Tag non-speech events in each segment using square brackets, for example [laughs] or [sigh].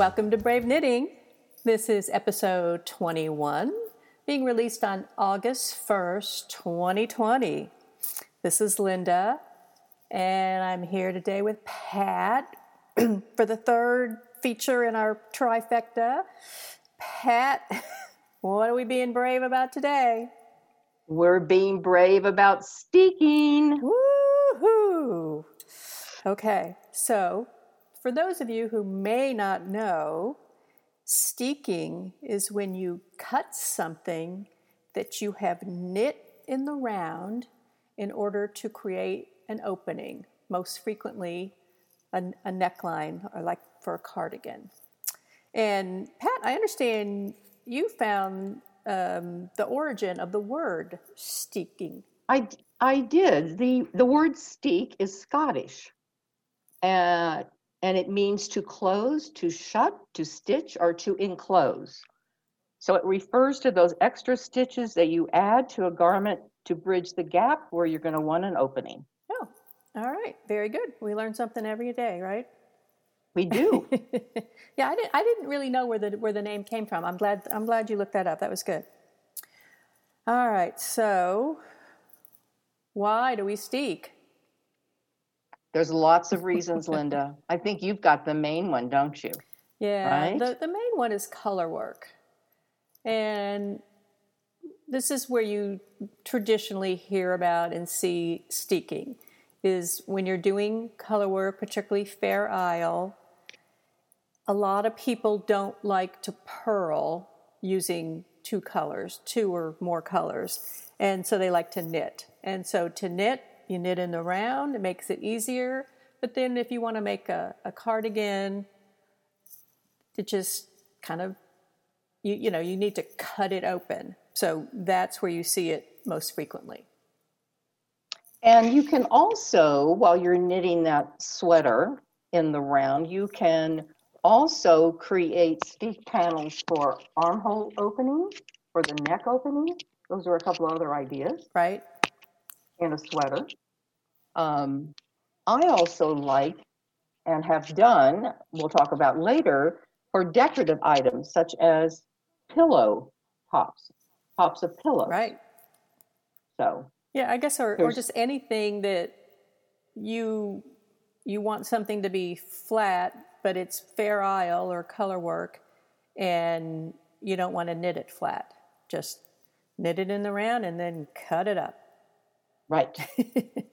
Welcome to Brave Knitting. This is episode 21, being released on August 1st, 2020. This is Linda, and I'm here today with Pat [clears throat] for the third feature in our trifecta. Pat, [laughs] what are we being brave about today? We're being brave about steeking. Woohoo! Okay, so for those of you who may not know, steeking is when you cut something that you have knit in the round in order to create an opening, most frequently a, a neckline or like for a cardigan. And Pat, I understand you found um, the origin of the word steeking. I, I did. The, the word steek is Scottish. Uh, and it means to close, to shut, to stitch, or to enclose. So it refers to those extra stitches that you add to a garment to bridge the gap where you're going to want an opening. Oh, all right. Very good. We learn something every day, right? We do. [laughs] yeah, I didn't. I didn't really know where the where the name came from. I'm glad. I'm glad you looked that up. That was good. All right. So, why do we steek? There's lots of reasons, Linda. I think you've got the main one, don't you? Yeah. Right? The the main one is color work, and this is where you traditionally hear about and see steeking is when you're doing color work, particularly Fair Isle, a lot of people don't like to purl using two colors, two or more colors. And so they like to knit. And so to knit, you knit in the round, it makes it easier. But then if you want to make a, a cardigan, it just kind of, you, you know, you need to cut it open. So that's where you see it most frequently. And you can also, while you're knitting that sweater in the round, you can also create steek panels for armhole opening, for the neck opening. Those are a couple other ideas. Right. And a sweater. Um, I also like and have done, we'll talk about later, for decorative items such as pillow tops, tops of pillows. Right. So. Yeah, I guess, or, or just anything that you you want something to be flat but it's fair isle or color work and you don't want to knit it flat. Just knit it in the round and then cut it up. Right. [laughs]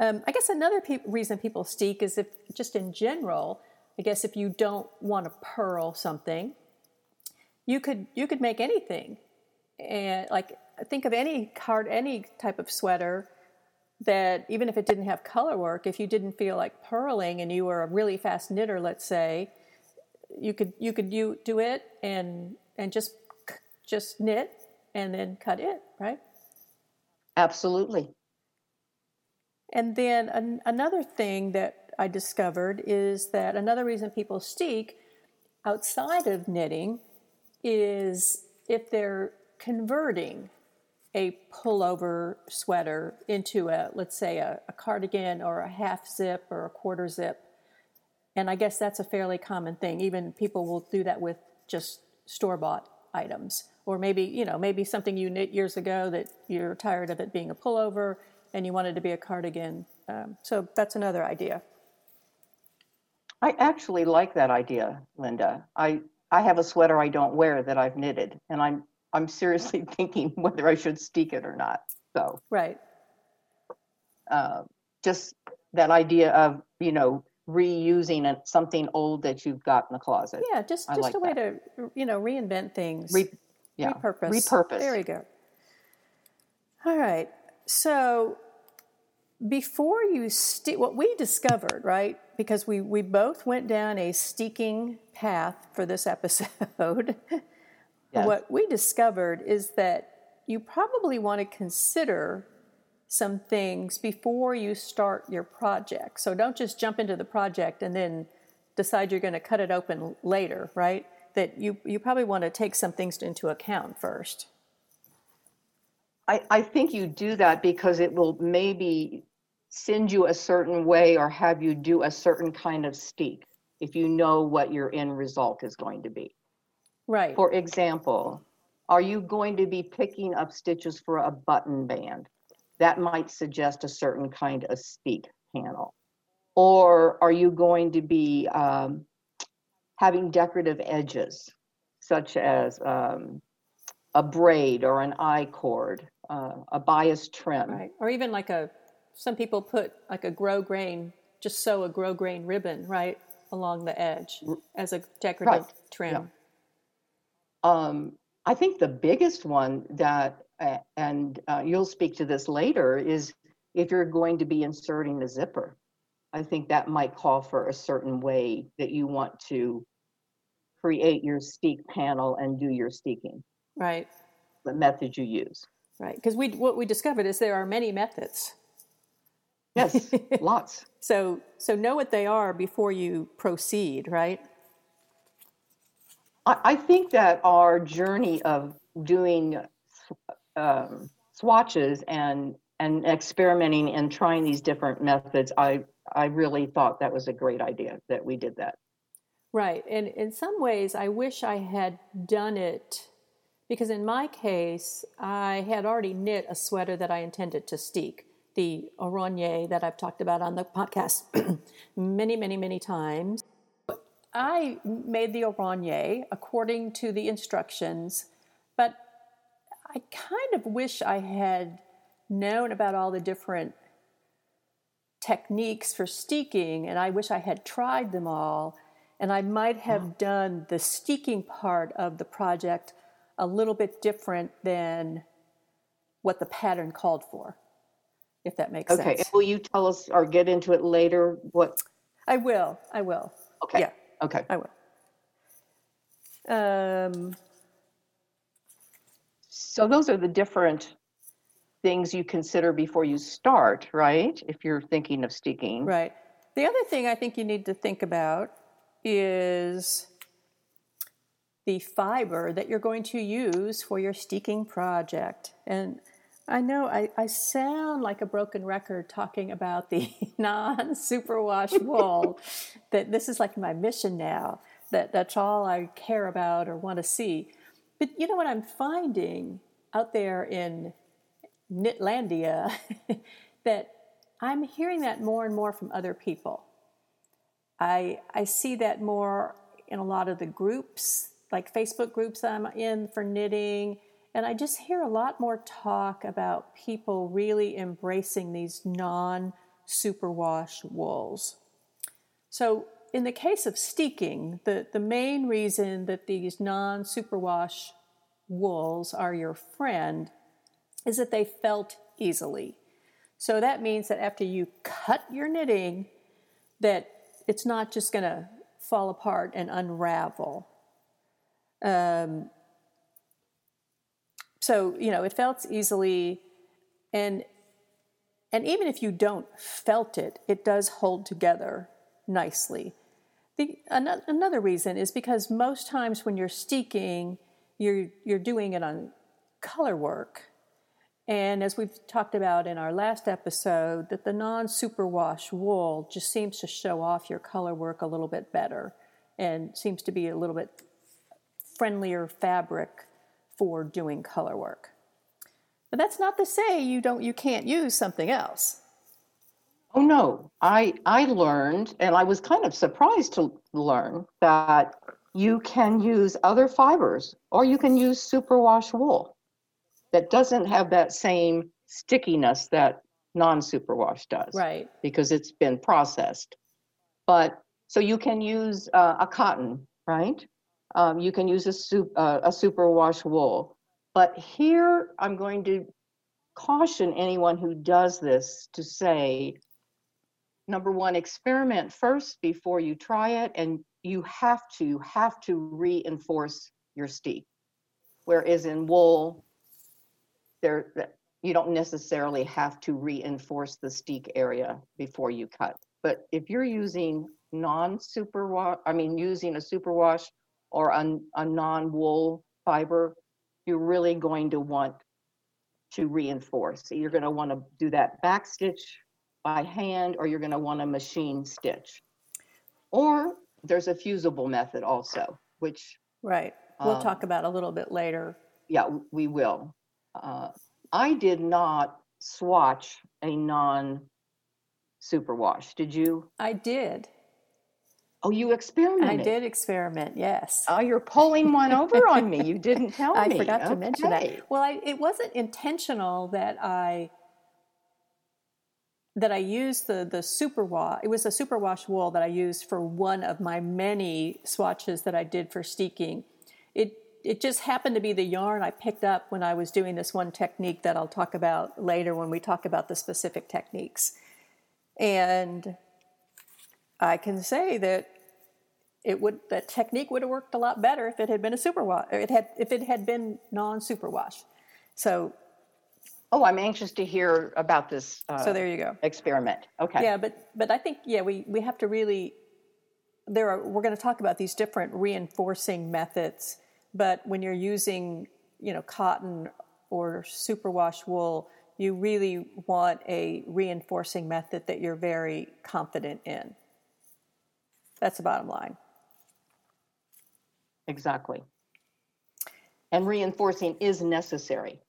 um, I guess another pe- reason people steek is if, just in general, I guess if you don't want to purl something, you could you could make anything, and like think of any card, any type of sweater that even if it didn't have color work, if you didn't feel like purling and you were a really fast knitter, let's say, you could you could do, do it and and just just knit and then cut it, right? Absolutely. And then an, another thing that I discovered is that another reason people steek outside of knitting is if they're converting a pullover sweater into a, let's say, a, a, cardigan or a half zip or a quarter zip. And I guess that's a fairly common thing. Even people will do that with just store bought items. Or maybe, you know, maybe something you knit years ago that you're tired of it being a pullover and you wanted to be a cardigan. Um, so that's another idea. I actually like that idea, Linda. I, I have a sweater I don't wear that I've knitted, and I'm I'm seriously [laughs] thinking whether I should steek it or not. So right, uh, just that idea of you know reusing a, something old that you've got in the closet. Yeah, just just like a way that. to you know reinvent things. Re, yeah, repurpose. Repurpose. There we go. All right. So before you steek, what we discovered, right? Because we we both went down a steeking path for this [laughs] episode. Yes. What we discovered is that you probably want to consider some things before you start your project. So don't just jump into the project and then decide you're going to cut it open later, right? That you, you probably want to take some things into account first. I, I think you do that because it will maybe send you a certain way or have you do a certain kind of steek. if you know what your end result is going to be. Right. For example, are you going to be picking up stitches for a button band? That might suggest a certain kind of steek panel. Or are you going to be um, having decorative edges, such as um, a braid or an I-cord, uh, a bias trim? Right. Or even like a, some people put like a grosgrain, just sew a grosgrain ribbon, right, along the edge as a decorative Right. trim. Um, I think the biggest one that, uh, and uh, you'll speak to this later, is if you're going to be inserting a zipper. I think that might call for a certain way that you want to create your steek panel and do your steeking, Right. the method you use. Right. Because we what we discovered is there are many methods. Yes, [laughs] lots. So so know what they are before you proceed, right? I, I think that our journey of doing um, swatches and and experimenting and trying these different methods, I I really thought that was a great idea that we did that. Right. And in some ways, I wish I had done it because in my case, I had already knit a sweater that I intended to steek, the Oronye that I've talked about on the podcast [clears throat] many, many, many times. I made the Oronye according to the instructions, but I kind of wish I had known about all the different techniques for steeking, and I wish I had tried them all. And I might have mm-hmm. done the steeking part of the project a little bit different than what the pattern called for, if that makes sense. Okay, and will you tell us or get into it later? What? I will. I will. Okay. Yeah, Okay. I will. Um, So those are the different things you consider before you start, right? If you're thinking of steeking. Right. The other thing I think you need to think about is the fiber that you're going to use for your steeking project. And I know I, I sound like a broken record talking about the [laughs] non superwash wool, [laughs] that this is like my mission now, that that's all I care about or want to see. But you know what I'm finding out there in Knitlandia [laughs] that I'm hearing that more and more from other people. I I see that more in a lot of the groups, like Facebook groups I'm in for knitting, and I just hear a lot more talk about people really embracing these non superwash wools. So in the case of steeking, the, the main reason that these non superwash wools are your friend is that they felt easily. So that means that after you cut your knitting, that it's not just going to fall apart and unravel. Um, so you know it felt easily, and and even if you don't felt it, it does hold together nicely. The, ano- another reason is because most times when you're steeking, you're you're doing it on color work, and as we've talked about in our last episode, that the non superwash wool just seems to show off your color work a little bit better and seems to be a little bit friendlier fabric for doing color work. But that's not to say you don't you can't use something else. Oh no, I I learned, and I was kind of surprised to learn that you can use other fibers, or you can use superwash wool that doesn't have that same stickiness that non-superwash does, Right. because it's been processed. But so you can use uh, a cotton, right? Um, you can use a soup uh, a superwash wool. But here I'm going to caution anyone who does this to say number one, experiment first before you try it, and you have to have to reinforce your steek. Whereas in wool, there you don't necessarily have to reinforce the steek area before you cut. But if you're using non-superwash, I mean using a superwash or a, a non-wool fiber, you're really going to want to reinforce. So you're going to want to do that back stitch by hand or you're going to want a machine stitch. Or there's a fusible method also, which Right. We'll Um, talk about a little bit later. yeah, we will. Uh, I did not swatch a non superwash. Did you? I did. Oh, you experimented. I did experiment, yes. Oh, you're pulling one over on me. You [laughs] didn't tell I me. I forgot to mention that. Well, I, it wasn't intentional that I that I used the the super wash. It was a super wash wool that I used for one of my many swatches that I did for steeking. It it just happened to be the yarn I picked up when I was doing this one technique that I'll talk about later when we talk about the specific techniques. And I can say that it would that technique would have worked a lot better if it had been a super wash. It had if it had been non super wash. So Oh, I'm anxious to hear about this uh, so there you go. experiment. Okay. Yeah, but but I think yeah we we have to really there are we're going to talk about these different reinforcing methods. But when you're using you know cotton or superwash wool, you really want a reinforcing method that you're very confident in. That's the bottom line. Exactly. And reinforcing is necessary,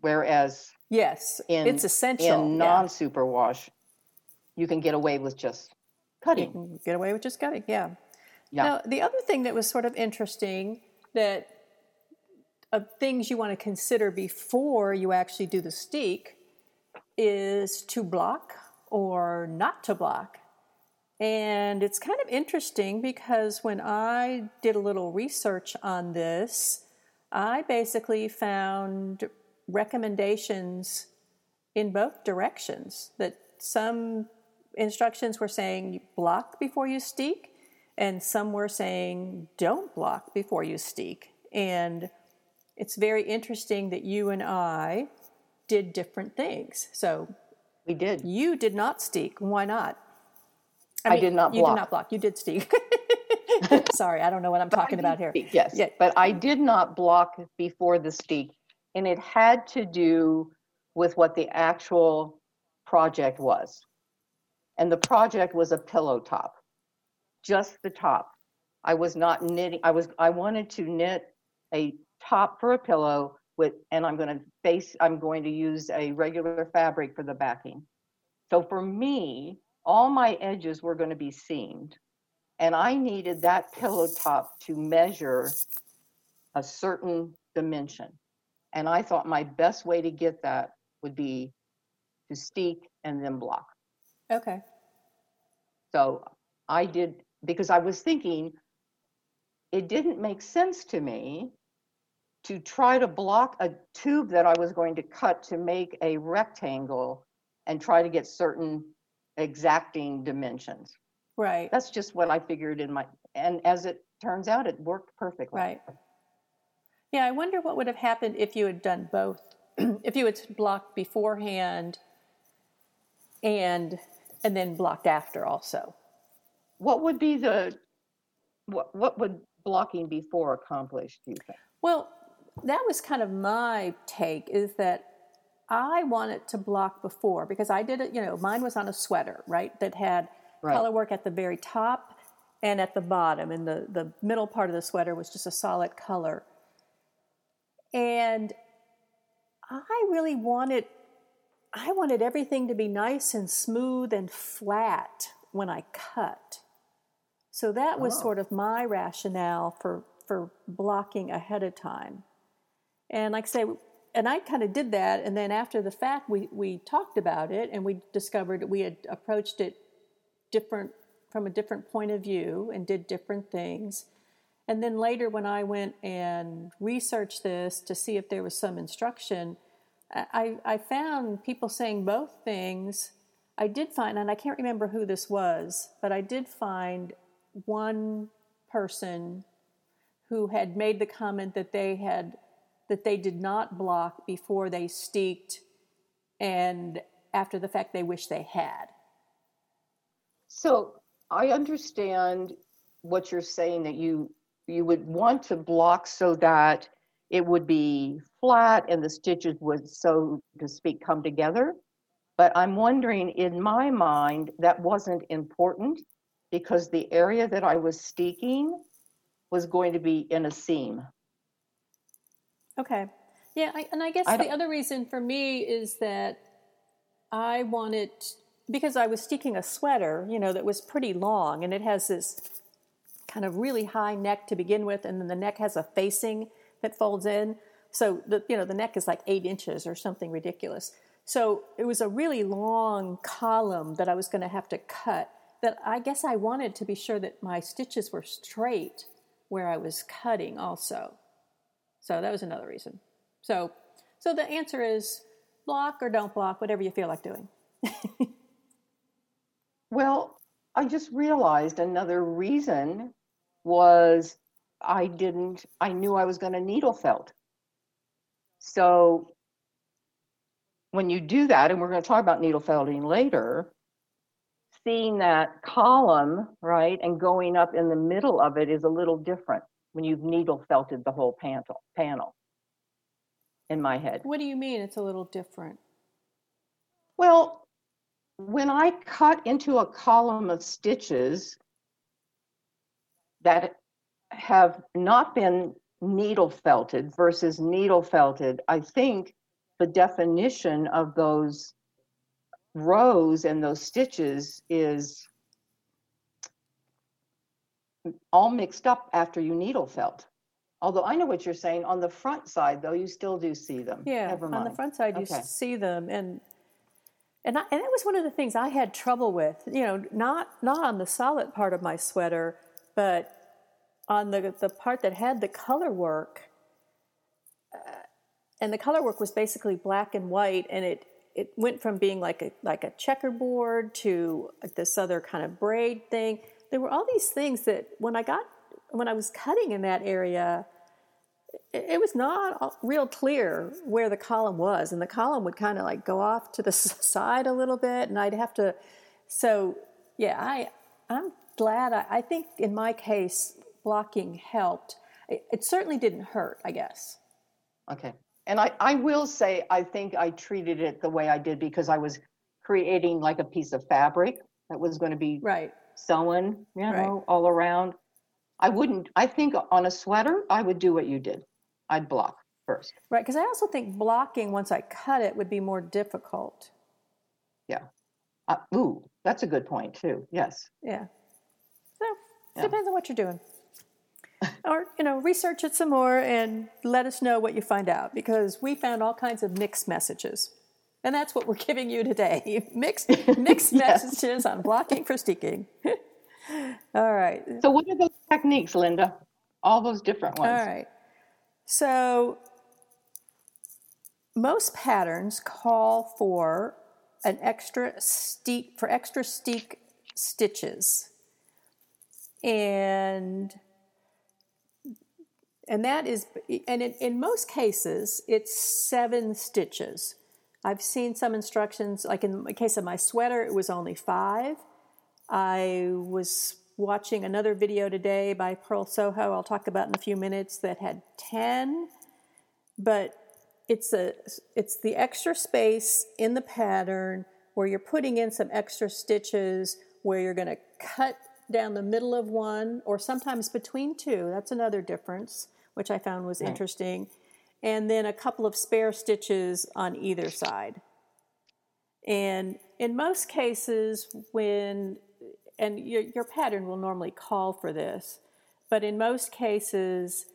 whereas Yes, in it's essential. in yeah. non-superwash, you can get away with just you cutting. can get away with just cutting. Yeah. Yeah. Now, the other thing that was sort of interesting that of things you want to consider before you actually do the steek is to block or not to block. And it's kind of interesting because when I did a little research on this, I basically found recommendations in both directions that some instructions were saying block before you steek and some were saying don't block before you steek and it's very interesting that you and i did different things. So We did. you did not steek why not I did not block. you did not block you did steek sorry i don't know what i'm talking about here Yes. Yeah. But I did not block before the steek, and it had to do with what the actual project was. And the project was a pillow top, just the top. I was not knitting. I was. I wanted to knit a top for a pillow with, and I'm going to face. I'm going to use a regular fabric for the backing. So for me, all my edges were going to be seamed and I needed that pillow top to measure a certain dimension. And I thought my best way to get that would be to steek and then block. okay So I did because I was thinking it didn't make sense to me to try to block a tube that I was going to cut to make a rectangle and try to get certain exacting dimensions. right That's just what I figured in my, and as it turns out, it worked perfectly. Right. Yeah, I wonder what would have happened if you had done both. [clears throat] if you had blocked beforehand and and then blocked after also. What would be the, what, what would blocking before accomplish, do you think? Well, that was kind of my take is that I wanted to block before because I did it, you know, mine was on a sweater, right? That had Right. color work at the very top and at the bottom, and the, the middle part of the sweater was just a solid color. And I really wanted I wanted everything to be nice and smooth and flat when I cut. So that was Oh. sort of my rationale for for blocking ahead of time. And like I say, and I kind of did that. And then after the fact, we we talked about it, and we discovered we had approached it different from a different point of view and did different things. And then later, when I went and researched this to see if there was some instruction, I, I found people saying both things. I did find, and I can't remember who this was, but I did find one person who had made the comment that they had that they did not block before they steeked, and after the fact they wish they had. So I understand what you're saying that you you would want to block so that it would be flat and the stitches would so to speak come together but i'm wondering in my mind that wasn't important because the area that I was steeking was going to be in a seam. Okay. Yeah, I, and I guess I the other reason for me is that I wanted because I was steeking a sweater, you know, that was pretty long and it has this kind of really high neck to begin with, and then the neck has a facing that folds in. So the you know the neck is like eight inches or something ridiculous. So it was a really long column that I was going to have to cut. That I guess I wanted to be sure that my stitches were straight where I was cutting also. So that was another reason. So so the answer is block or don't block, whatever you feel like doing. [laughs] Well, I just realized another reason was I didn't, I knew I was going to needle felt. So when you do that, and we're going to talk about needle felting later, seeing that column, right, and going up in the middle of it is a little different when you've needle felted the whole panel, panel in my head. What do you mean it's a little different? Well, when I cut into a column of stitches that have not been needle felted versus needle felted, I think the definition of those rows and those stitches is all mixed up after you needle felt. Although I know what you're saying, on the front side though, you still do see them. Yeah, Never on the front side you Okay. see them, and and I, and that was one of the things I had trouble with. You know, not not on the solid part of my sweater, but on the the part that had the color work. Uh, and the color work was basically black and white, and it it went from being like a like a checkerboard to this other kind of braid thing. There were all these things that when I got when I was cutting in that area, it was not real clear where the column was, and the column would kind of like go off to the [laughs] side a little bit, and I'd have to. So yeah, I I'm glad. I, I think in my case, blocking helped. It, it certainly didn't hurt. I guess. Okay. And I, I will say, I think I treated it the way I did because I was creating like a piece of fabric that was going to be Right. Sewn, you Right. know, all around. I wouldn't, I think on a sweater, I would do what you did. I'd block first. Right. Because I also think blocking once I cut it would be more difficult. Uh, ooh, that's a good point too. Yes. Yeah. So Yeah. depends on what you're doing. or, you know, research it some more and let us know what you find out because we found all kinds of mixed messages. And that's what we're giving you today. [laughs] mixed [laughs] mixed messages on blocking for steeking. [laughs] all right. So what are those techniques, Linda? All those different ones. All right. So most patterns call for an extra steek for extra steek stitches. And and that is and in, in most cases it's seven stitches. I've seen some instructions like in the case of my sweater it was only 5. I was watching another video today by Purl Soho, I'll talk about in a few minutes, that had 10. But it's a it's the extra space in the pattern where you're putting in some extra stitches where you're going to cut down the middle of one or sometimes between two. That's another difference, which I found was interesting. And then a couple of spare stitches on either side. And in most cases, when, and your, your pattern will normally call for this, but in most cases,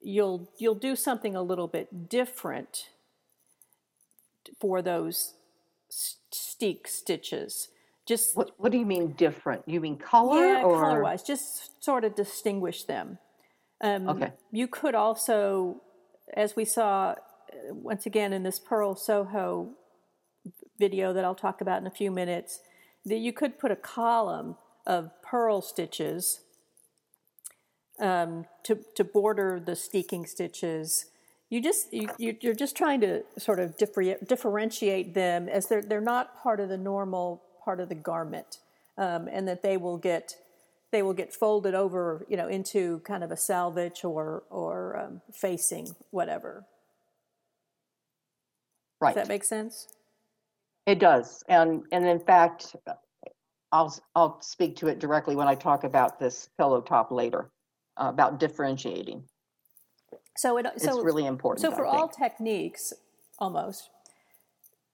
you'll, you'll do something a little bit different for those steek stitches. Just What, what do you mean different? You mean color yeah, or? color wise, just sort of distinguish them. Um, Okay. You could also, as we saw uh, once again in this Purl Soho video that I'll talk about in a few minutes, that you could put a column of purl stitches um, to, to border the steeking stitches. You just you, you- you're just trying to sort of differ, differentiate them as they're they're not part of the normal part of the garment, um, and that they will get they will get folded over you know into kind of a selvage or or um, facing whatever. Right. Does that make sense? It does. And, and in fact, I'll I'll speak to it directly when I talk about this pillow top later uh, about differentiating. So it It's so really important. so for all techniques, almost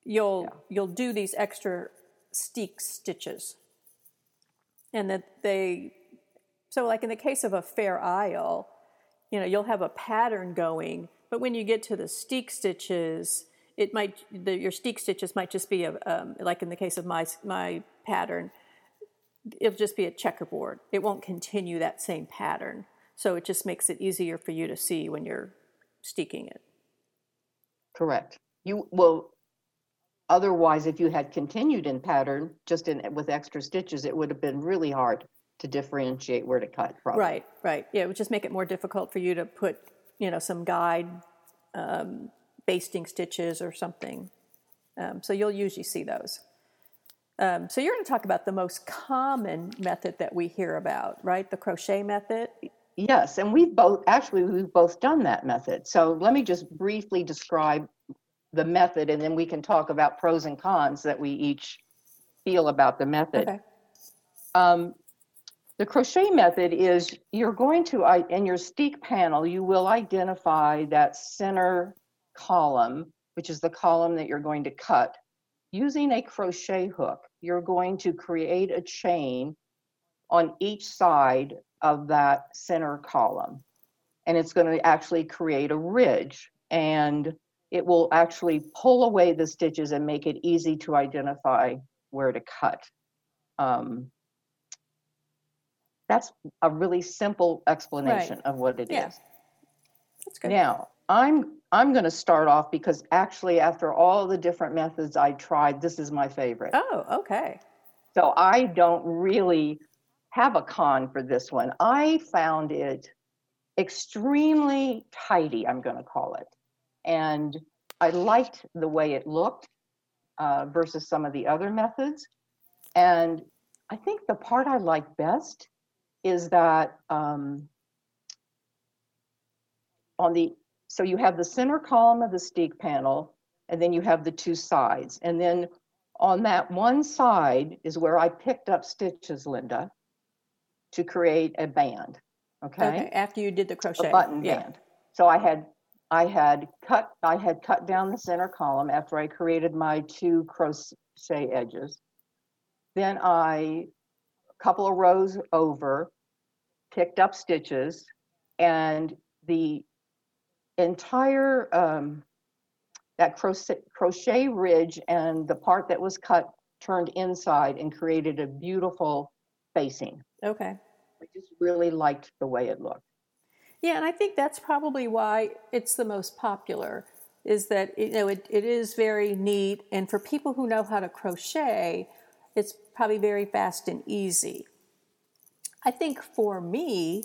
you'll Yeah. you'll do these extra steek stitches, and that they so like in the case of a fair isle, you know you'll have a pattern going, but when you get to the steek stitches, it might the, your steek stitches might just be a um, like in the case of my my pattern, it'll just be a checkerboard. It won't continue that same pattern. So it just makes it easier for you to see when you're steeking it. Correct. You will. Otherwise, if you had continued in pattern, just in with extra stitches, it would have been really hard to differentiate where to cut from. Right, right. Yeah, it would just make it more difficult for you to put, you know, some guide um, basting stitches or something. Um, so you'll usually see those. Um, so you're going to talk about the most common method that we hear about, right? The crochet method. Yes, and we've both actually we've both done that method. So let me just briefly describe the method, and then we can talk about pros and cons that we each feel about the method. Okay. Um, the crochet method is you're going to, in your steek panel, you will identify that center column, which is the column that you're going to cut. Using a crochet hook, you're going to create a chain on each side of that center column. And it's going to actually create a ridge and it will actually pull away the stitches and make it easy to identify where to cut. Um, that's a really simple explanation of what it is. Yeah. That's good. Now, I'm I'm going to start off because actually after all the different methods I tried, this is my favorite. Oh, okay. So I don't really have a con for this one. I found it extremely tidy, I'm going to call it. And I liked the way it looked uh, versus some of the other methods. And I think the part I like best is that um, on the, so you have the center column of the steek panel, and then you have the two sides. And then on that one side is where I picked up stitches, Linda, to create a band. Okay. Okay. After you did the crochet. A button yeah. band. So I had I had cut I had cut down the center column after I created my two crochet edges. Then I a couple of rows over picked up stitches and the entire um, that crochet, crochet ridge and the part that was cut turned inside and created a beautiful facing. Okay. I just really liked the way it looked. Yeah, and I think that's probably why it's the most popular. Is that you know it, it is very neat, and for people who know how to crochet, it's probably very fast and easy. I think for me,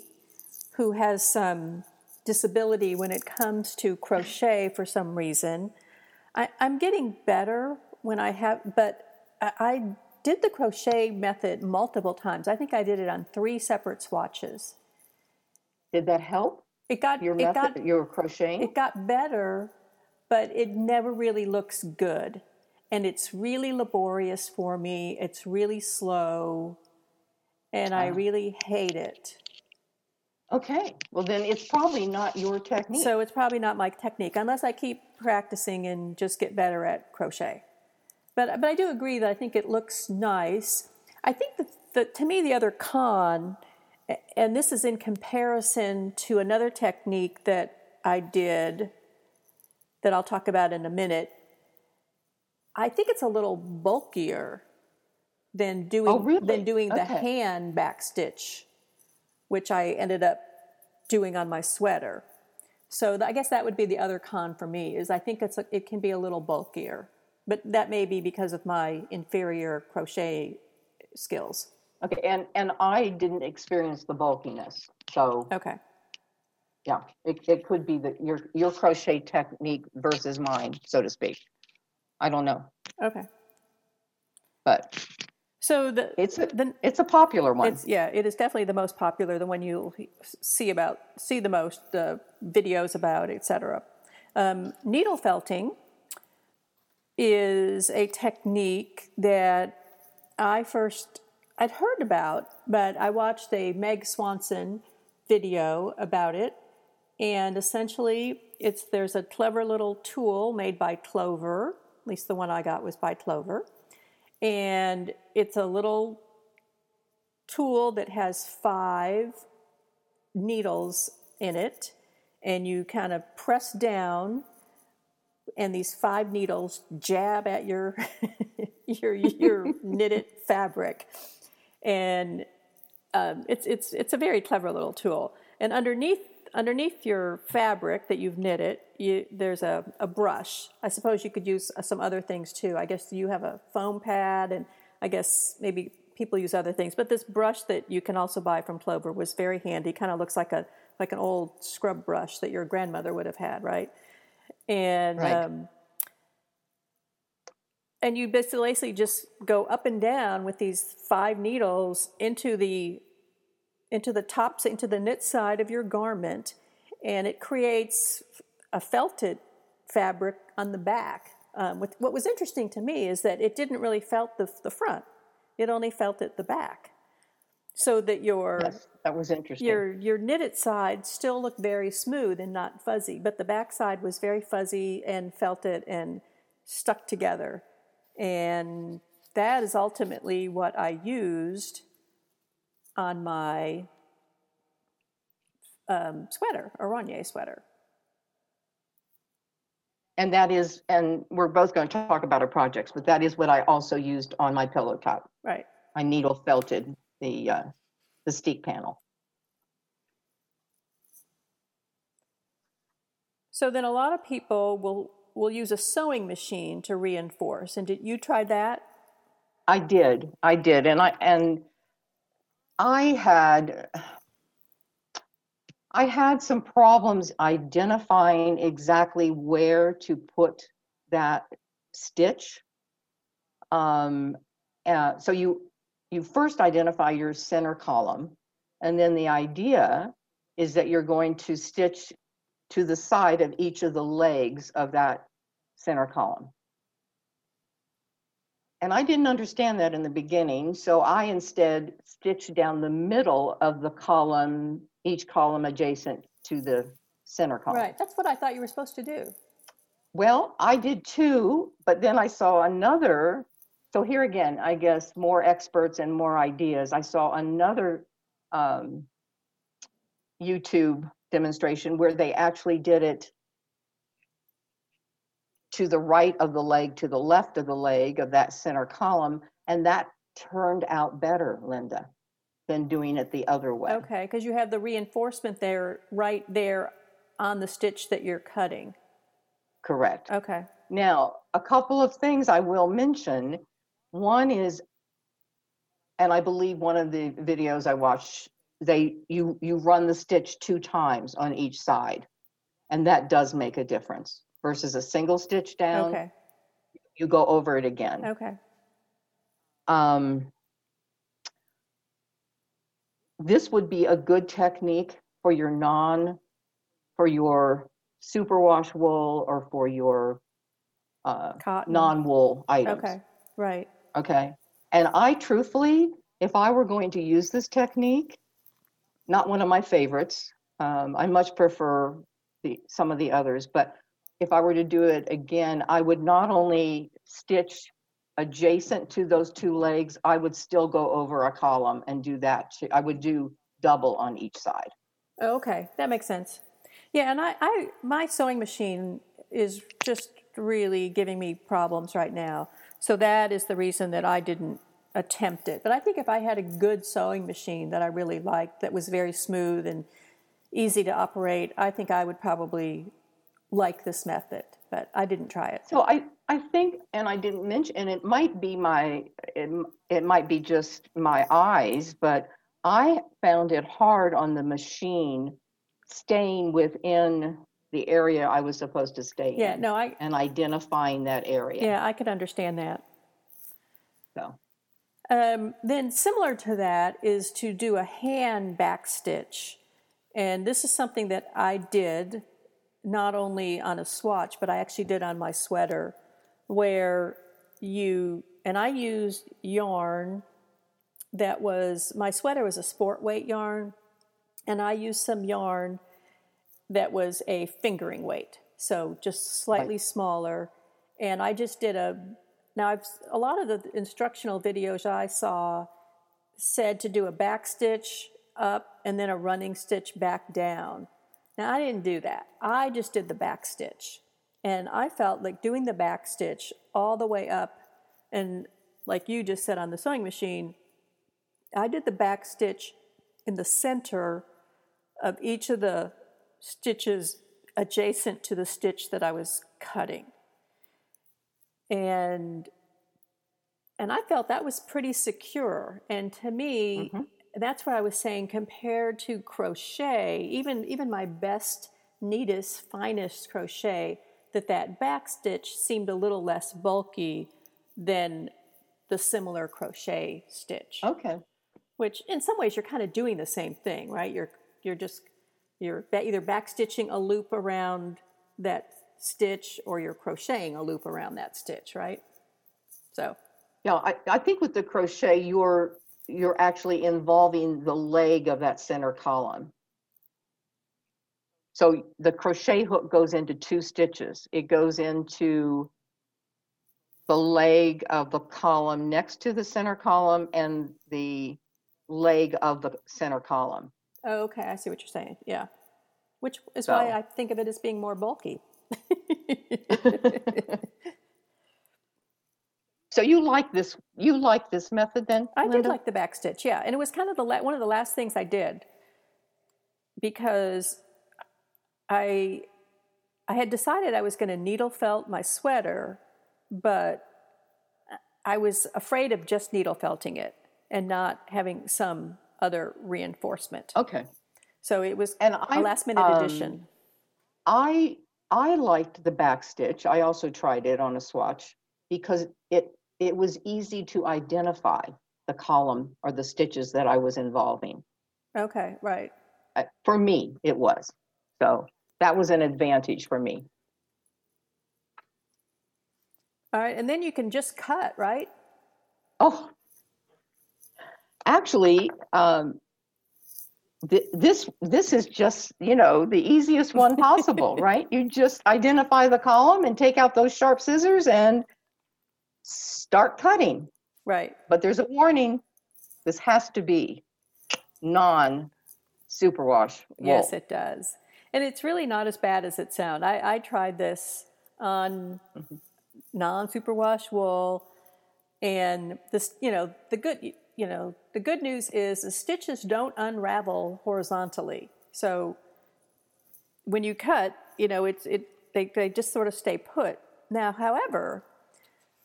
who has some disability when it comes to crochet for some reason, I, I'm getting better when I have, but I, I did the crochet method multiple times. I think I did it on three separate swatches. Did that help It got your it method, got your crocheting? it got better, but it never really looks good. And it's really laborious for me. It's really slow. And I Ah. really hate it. okay, well then it's probably not your technique. So it's probably not my technique unless I keep practicing and just get better at crochet. But but I do agree that I think it looks nice. I think that the, to me the other con, and this is in comparison to another technique that I did that I'll talk about in a minute. I think it's a little bulkier than doing Oh, really? than doing the Okay. hand back stitch, which I ended up doing on my sweater. So th- I guess that would be the other con for me is I think it's a, it can be a little bulkier, but that may be because of my inferior crochet skills. Okay, and and I didn't experience the bulkiness, so Okay. yeah, it, it could be that your your crochet technique versus mine, so to speak. I don't know, Okay. but So the it's a the it's a popular one. It's yeah, it is definitely the most popular, the one you see about see the most uh, videos about, etc. Um, needle felting is a technique that I first I'd heard about, but I watched a Meg Swansen video about it, and essentially, it's there's a clever little tool made by Clover. At least the one I got was by Clover, and it's a little tool that has five needles in it, and you kind of press down, and these five needles jab at your [laughs] your your knitted fabric, and um, it's it's it's a very clever little tool. And underneath underneath your fabric that you've knitted, you, there's a, a brush. I suppose you could use uh, some other things too. I guess you have a foam pad, and I guess maybe people use other things. But this brush that you can also buy from Clover was very handy. Kind of looks like a like an old scrub brush that your grandmother would have had, right? And Right. um, and you basically just go up and down with these five needles into the into the tops into the knit side of your garment and it creates a felted fabric on the back um, with, what was interesting to me is that it didn't really felt the, the front it only felt at the back so that your Yes, that was interesting. your your knitted side still looked very smooth and not fuzzy, but the back side was very fuzzy and felted and stuck together. And that is ultimately what I used on my um, sweater, a Ranier sweater. and that is, and we're both going to talk about our projects, but that is what I also used on my pillow top. Right. I needle felted the uh, the steek panel. So then a lot of people will will use a sewing machine to reinforce. And did you try that? I did, I did, and I and I had I had some problems identifying exactly where to put that stitch. Um, uh, so you you first identify your center column, and then the idea is that you're going to stitch to the side of each of the legs of that center column. And I didn't understand that in the beginning, so I instead stitched down the middle of the column, each column adjacent to the center column. Right. That's what I thought you were supposed to do. Well, I did too, but then I saw another. So here again, I guess more experts and more ideas. I saw another um, YouTube demonstration where they actually did it to the right of the leg, to the left of the leg of that center column, and that turned out better, Linda, than doing it the other way. Okay, because you have the reinforcement there, right there on the stitch that you're cutting. Correct. Okay. Now, a couple of things I will mention. One is, and I believe one of the videos I watched, they you you run the stitch two times on each side, and that does make a difference versus a single stitch down. Okay. You go over it again. Okay. Um, this would be a good technique for your non, for your superwash wool or for your uh, Cotton. non-wool items. Okay. Right. Okay. And I truthfully, if I were going to use this technique, not one of my favorites, um, I much prefer the, some of the others, but if I were to do it again, I would not only stitch adjacent to those two legs, I would still go over a column and do that. I would do double on each side. Oh, Okay, that makes sense. Yeah, and I, I my sewing machine is just really giving me problems right now. So that is the reason that I didn't attempt it. But I think if I had a good sewing machine that I really liked, that was very smooth and easy to operate, I think I would probably like this method. But I didn't try it. So I, I think, and I didn't mention, and it might be my, it, it might be just my eyes, but I found it hard on the machine staying within the area I was supposed to stay Yeah, in no, I and identifying that area. yeah, I could understand that. So, Um, then, similar to that is to do a hand back stitch. And this is something that I did not only on a swatch, but I actually did on my sweater, where you, and I used yarn that was my sweater was a sport weight yarn, and I used some yarn that was a fingering weight, so just slightly right. smaller. And I just did a now I've a lot of the instructional videos I saw said to do a back stitch up and then a running stitch back down. Now I didn't do that. I just did the back stitch. And I felt like doing the back stitch all the way up and like you just said on the sewing machine, I did the back stitch in the center of each of the stitches adjacent to the stitch that I was cutting. And and I felt that was pretty secure. And to me, mm-hmm. That's what I was saying compared to crochet, even even my best, neatest, finest crochet, that that back stitch seemed a little less bulky than the similar crochet stitch. Okay. Which in some ways you're kind of doing the same thing, right? You're you're just you're either back stitching a loop around that stitch or you're crocheting a loop around that stitch, right? So yeah, I, I think with the crochet you're you're actually involving the leg of that center column. So the crochet hook goes into two stitches. It goes into the leg of the column next to the center column and the leg of the center column. Oh, okay. I see what you're saying. Yeah. Which is so. why I think of it as being more bulky. [laughs] [laughs] so you like this you like this method then? I Linda? did like the back stitch, yeah. And it was kind of the la- one of the last things I did because I I had decided I was going to needle felt my sweater, but I was afraid of just needle felting it and not having some other reinforcement. Okay. So it was and a last minute um, addition. I I liked the back stitch. I also tried it on a swatch because it it was easy to identify the column or the stitches that I was involving. Okay, right. Uh, for me, it was. So that was an advantage for me. All right, and then you can just cut, right? Oh, actually, um, th- this this is just you know the easiest one possible, [laughs] right? You just identify the column and take out those sharp scissors and start cutting. Right. But there's a warning. This has to be non superwash. Wool. Yes, it does, and it's really not as bad as it sounds. I, I tried this on mm-hmm. non superwash wool and this, you know, the good, you know, the good news is the stitches don't unravel horizontally. So when you cut, you know, it's it they they just sort of stay put. Now, however,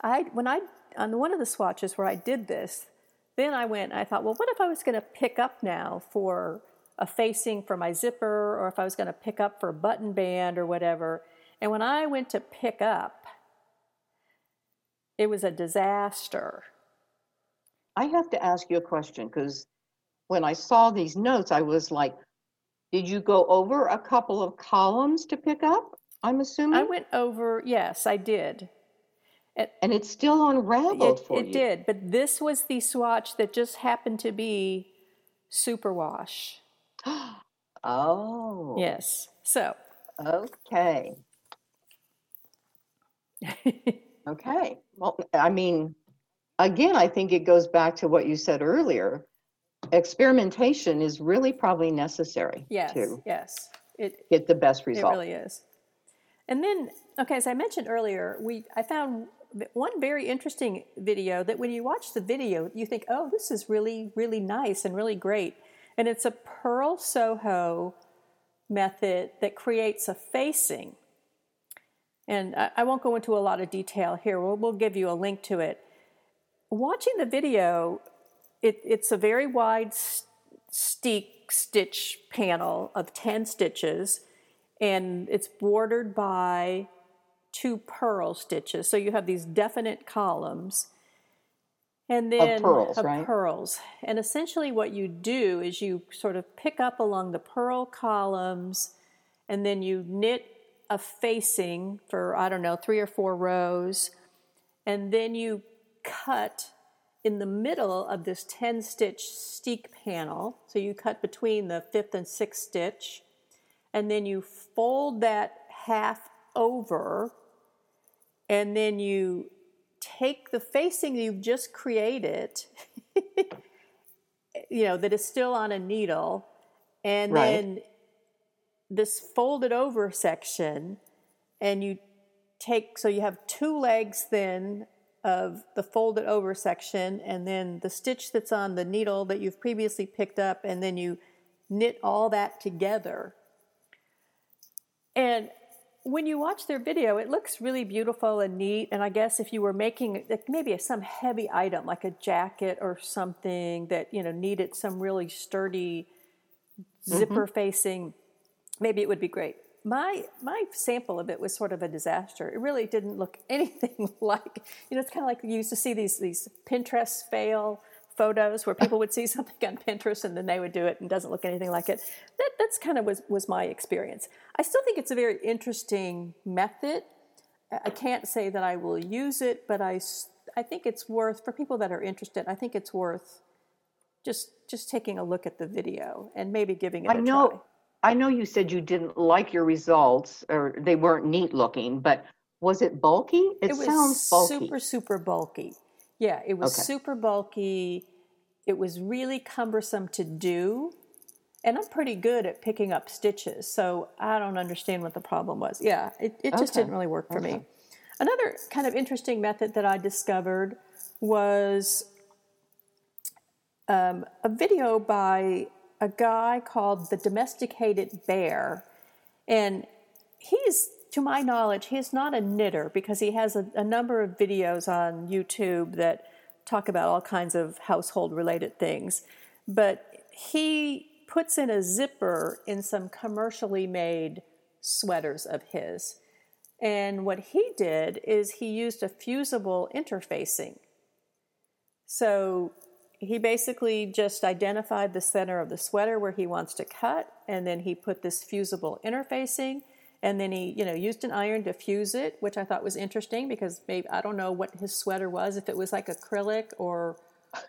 I when I on one of the swatches where I did this, then I went. I thought, well, what if I was going to pick up now for a facing for my zipper, or if I was going to pick up for a button band or whatever? And when I went to pick up, it was a disaster. I have to ask you a question because when I saw these notes, I was like, did you go over a couple of columns to pick up? I'm assuming. I went over, yes, I did. It, and it's still unraveled it, for it you. It did, but this was the swatch that just happened to be superwash. [gasps] oh. Yes. So. Okay. [laughs] Okay. Well, I mean, again, I think it goes back to what you said earlier. Experimentation is really probably necessary yes, to yes. It, get the best result. It really is. And then, okay, as I mentioned earlier, we I found one very interesting video that when you watch the video, you think, oh, this is really, really nice and really great. And it's a Purl Soho method that creates a facing and I, won't go into a lot of detail here. We'll, we'll give you a link to it. Watching the video, it, it's a very wide stitch panel of 10 stitches, and it's bordered by two purl stitches. So you have these definite columns. And then of purls, of right? purls. And essentially what you do is you sort of pick up along the purl columns and then you knit a facing for, I don't know, three or four rows, and then you cut in the middle of this 10 stitch steek panel. So you cut between the fifth and sixth stitch, and then you fold that half over, and then you take the facing you've just created, [laughs] you know, that is still on a needle, and Right. then this folded over section, and you take so you have two legs then of the folded over section and then the stitch that's on the needle that you've previously picked up and then you knit all that together and when you watch their video it looks really beautiful and neat and i guess if you were making like maybe some heavy item like a jacket or something that you know needed some really sturdy mm-hmm. zipper facing maybe it would be great. My my sample of it was sort of a disaster. It really didn't look [laughs] anything like you know. It's kind of like you used to see these these Pinterest fail photos where people would see [laughs] something on Pinterest and then they would do it and doesn't look anything like it. That that's kind of was was my experience. I still think it's a very interesting method. I can't say that I will use it, but I, I think it's worth for people that are interested. I think it's worth just just taking a look at the video and maybe giving it I a know, try. I know you said you didn't like your results or they weren't neat looking, but was it bulky? It, It sounds bulky. super, super bulky. Yeah, it was Okay. super bulky. It was really cumbersome to do. And I'm pretty good at picking up stitches, so I don't understand what the problem was. Yeah, it, it just Okay. didn't really work for me. Another kind of interesting method that I discovered was um, a video by a guy called The Domesticated Bear. And he's, to my knowledge, he is not a knitter because he has a, a number of videos on YouTube that talk about all kinds of household related things. But he puts in a zipper in some commercially made sweaters of his. And what he did is he used a fusible interfacing. So he basically just identified the center of the sweater where he wants to cut, and then he put this fusible interfacing, and then he, you know, used an iron to fuse it, which I thought was interesting because maybe I don't know what his sweater was, if it was like acrylic or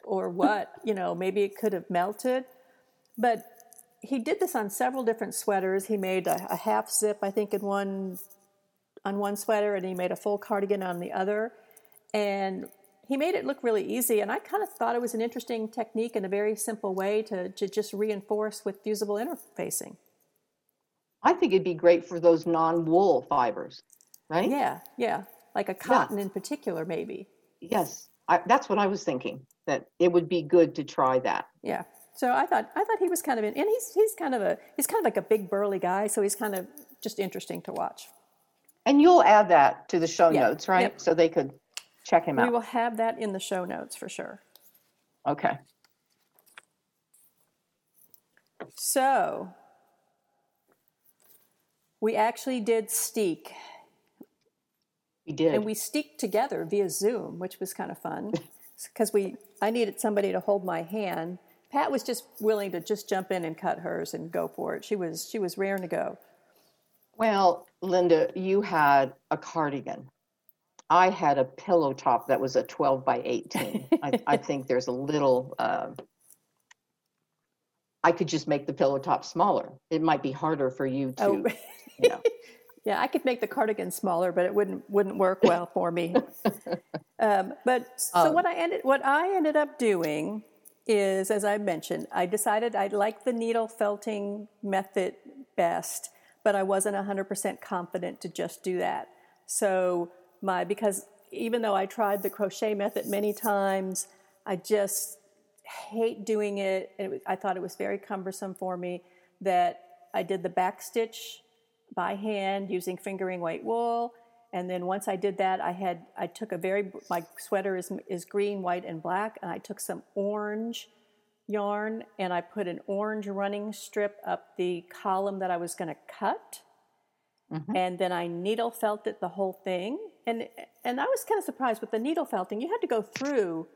or what, [laughs] you know, maybe it could have melted. But he did this on several different sweaters. He made a, a half zip, I think, in one on one sweater, and he made a full cardigan on the other. And he made it look really easy. And I kind of thought it was an interesting technique and a very simple way to, to just reinforce with fusible interfacing. I think it'd be great for those non-wool fibers, right? Yeah, yeah. Like a cotton in particular, maybe. Yes, I, that's what I was thinking. That it would be good to try that. Yeah. So I thought I thought he was kind of in, and he's he's kind of a he's kind of like a big burly guy, so he's kind of just interesting to watch. And you'll add that to the show Yeah, notes, right? yep. So they could check him We out. We will have that in the show notes for sure. Okay. So we actually did steek, We did. and we steeked together via Zoom, which was kind of fun [laughs] because we I needed somebody to hold my hand. Pat was just willing to just jump in and cut hers and go for it. She was she was raring to go. Well, Linda, you had a cardigan. I had a pillow top that was a 12 by 18. I, I [laughs] think there's a little, uh, I could just make the pillow top smaller. It might be harder for you to, Oh. [laughs] know. Yeah, I could make the cardigan smaller, but it wouldn't wouldn't work [laughs] well for me. um, but so Um, what I ended what I ended up doing is, as I mentioned, I decided I liked the needle felting method best, but I wasn't hundred percent confident to just do that. So my because even though I tried the crochet method many times, I just hate doing it. And it I thought it was very cumbersome for me that I did the back stitch by hand using fingering white wool. And then once I did that, I had I took a very my sweater is is green, white, and black, and I took some orange yarn and I put an orange running strip up the column that I was going to cut, Mhm. and then I needle felted the whole thing. And and I was kind of surprised with the needle felting. You had to go through,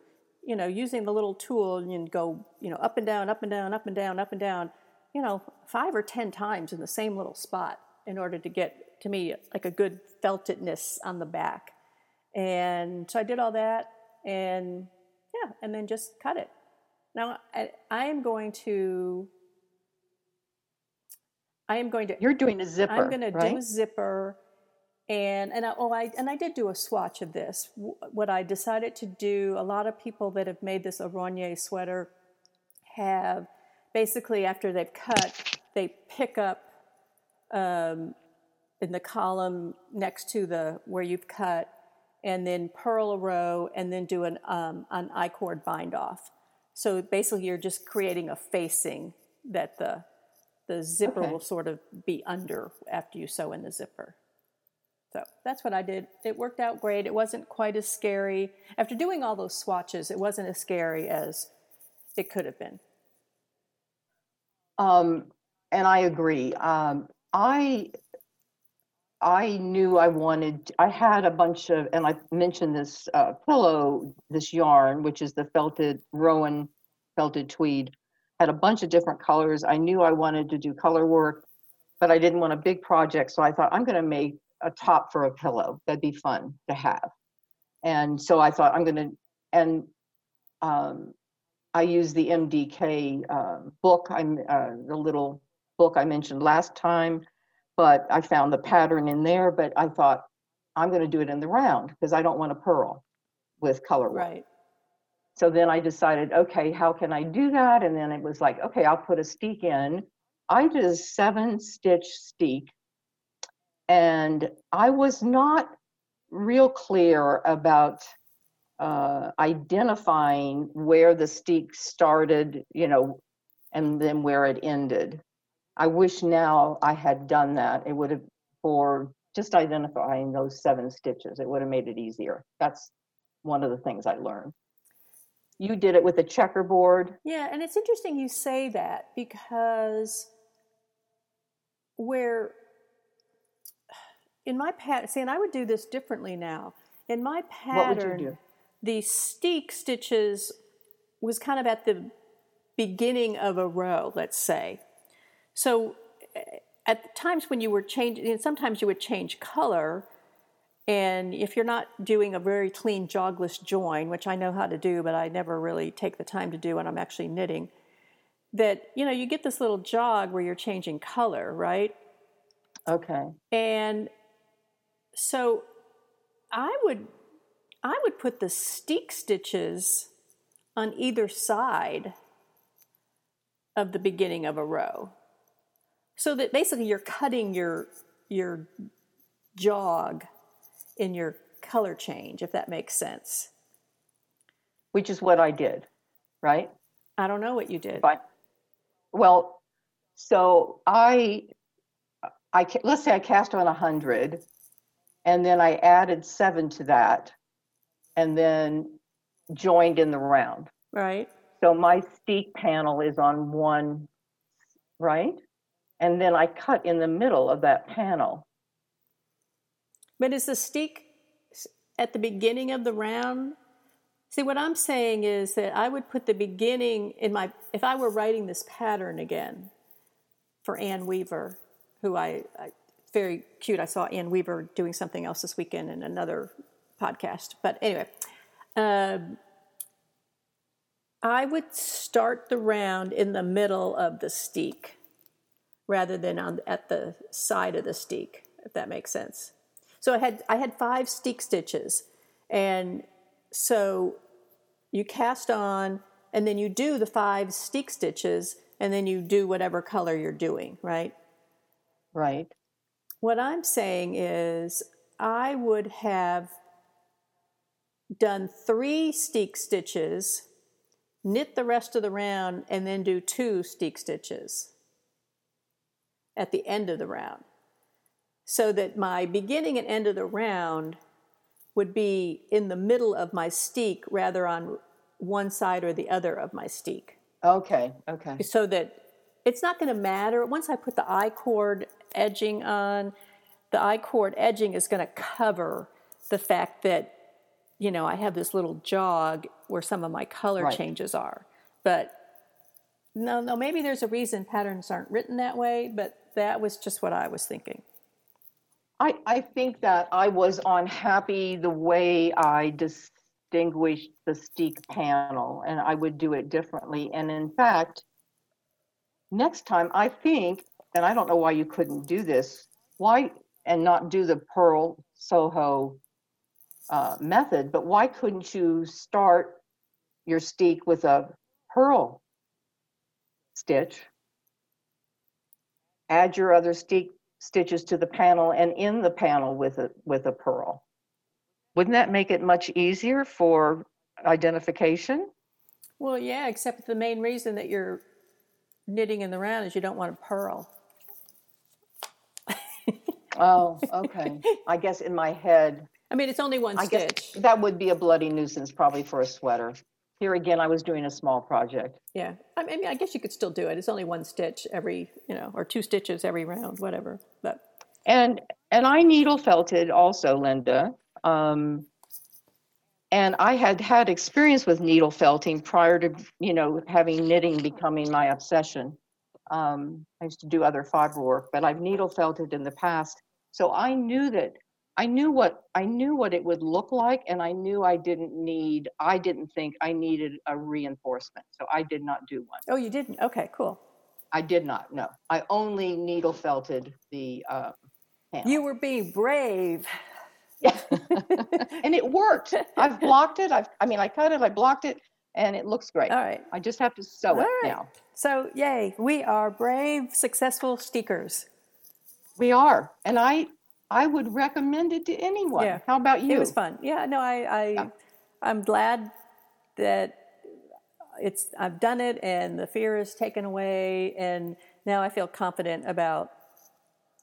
you know, using the little tool and go, you know, up and down, up and down, up and down, up and down, you know, five or ten times in the same little spot in order to get to me like a good feltedness on the back. And so I did all that, and yeah, and then just cut it. Now I, I am going to. I am going to. You're doing a zipper. I'm going right? to do a zipper, and and I, oh I and I did do a swatch of this. What I decided to do, a lot of people that have made this Aronnier sweater have basically after they've cut, they pick up um, in the column next to the where you've cut, and then purl a row, and then do an um, an I-cord bind off. So basically, you're just creating a facing that the the zipper Okay. will sort of be under after you sew in the zipper. So that's what I did. It worked out great. It wasn't quite as scary. After doing all those swatches, it wasn't as scary as it could have been. Um, and I agree. Um, I I knew I wanted. I had a bunch of, and I mentioned this uh, pillow, this yarn, which is the felted Rowan felted tweed. Had a bunch of different colors. I knew I wanted to do color work, but I didn't want a big project. So I thought I'm going to make a top for a pillow. That'd be fun to have. And so I thought I'm going to, and um, I used the MDK um, book, I'm uh, the little book I mentioned last time, but I found the pattern in there. But I thought I'm going to do it in the round because I don't want to purl with color. Right. So then I decided, okay, how can I do that? And then it was like, okay, I'll put a steek in. I did a seven stitch steek, and I was not real clear about uh, identifying where the steek started, you know, and then where it ended. I wish now I had done that. It would have, for just identifying those seven stitches, it would have made it easier. That's one of the things I learned. You did it with a checkerboard. Yeah, and it's interesting you say that because where in my pattern, see, and I would do this differently now. In my What would you pattern, do? the steek stitches was kind of at the beginning of a row, let's say. So eh, at times when you were changing, and sometimes you would change color, and if you're not doing a very clean jogless join, which I know how to do, but I never really take the time to do when I'm actually knitting, that you know you get this little jog where you're changing color, right? Okay. And so I would I would put the steek stitches on either side of the beginning of a row. So that basically you're cutting your your jog in your color change, if that makes sense. Which is what I did, right? I don't know what you did. But well, so I I let's say I cast on a hundred, and then I added seven to that, and then joined in the round. Right? So my steek panel is on one, right? And then I cut in the middle of that panel. But is the steek at the beginning of the round? See, what I'm saying is that I would put the beginning in my, if I were writing this pattern again for Ann Weaver, who I, I very cute. I saw Ann Weaver doing something else this weekend in another podcast. But anyway, um, I would start the round in the middle of the steek rather than on at the side of the steek, if that makes sense. So I had I had five steek stitches, and so you cast on, and then you do the five steek stitches, and then you do whatever color you're doing, right? Right. What I'm saying is, I would have done three steek stitches, knit the rest of the round, and then do two steek stitches at the end of the round. So that my beginning and end of the round would be in the middle of my steek rather on one side or the other of my steek Okay. Okay. so that it's not going to matter. Once I put the I cord edging on, the I cord edging is going to cover the fact that, you know, I have this little jog where some of my color Right. changes are. But no, no, maybe there's a reason patterns aren't written that way, but that was just what I was thinking. I, I think that I was unhappy the way I distinguished the steek panel and I would do it differently. And in fact, next time I think, and I don't know why you couldn't do this, why and not do the Purl Soho uh, method, but why couldn't you start your steek with a purl stitch, add your other steek stitches to the panel and in the panel with a with a purl. Wouldn't that make it much easier for identification? Well, yeah, except the main reason that you're knitting in the round is you don't want a purl. [laughs] oh, okay. I guess in my head. I mean, it's only one I stitch. guess that would be a bloody nuisance probably for a sweater. Here again, I was doing a small project. Yeah, I mean, I guess you could still do it. It's only one stitch every, you know, or two stitches every round, whatever. But And and I needle felted also, Linda. Um, and I had had experience with needle felting prior to you know having knitting becoming my obsession. Um, I used to do other fiber work, but I've needle felted in the past, so I knew that I knew what I knew what it would look like, and I knew I didn't need. I didn't think I needed a reinforcement, so I did not do one. oh, you didn't? Okay, cool. I did not. No, I only needle felted the. Uh, panel. You were being brave. Yeah. [laughs] and it worked. I've blocked it. I've, I mean, I cut it, I blocked it, and it looks great. All right. I just have to sew All it right. now. So, yay, we are brave, successful steekers. We are, and I, I would recommend it to anyone. Yeah. How about you? It was fun. Yeah, no, I, I Yeah. I'm glad that it's I've done it and the fear is taken away and now I feel confident about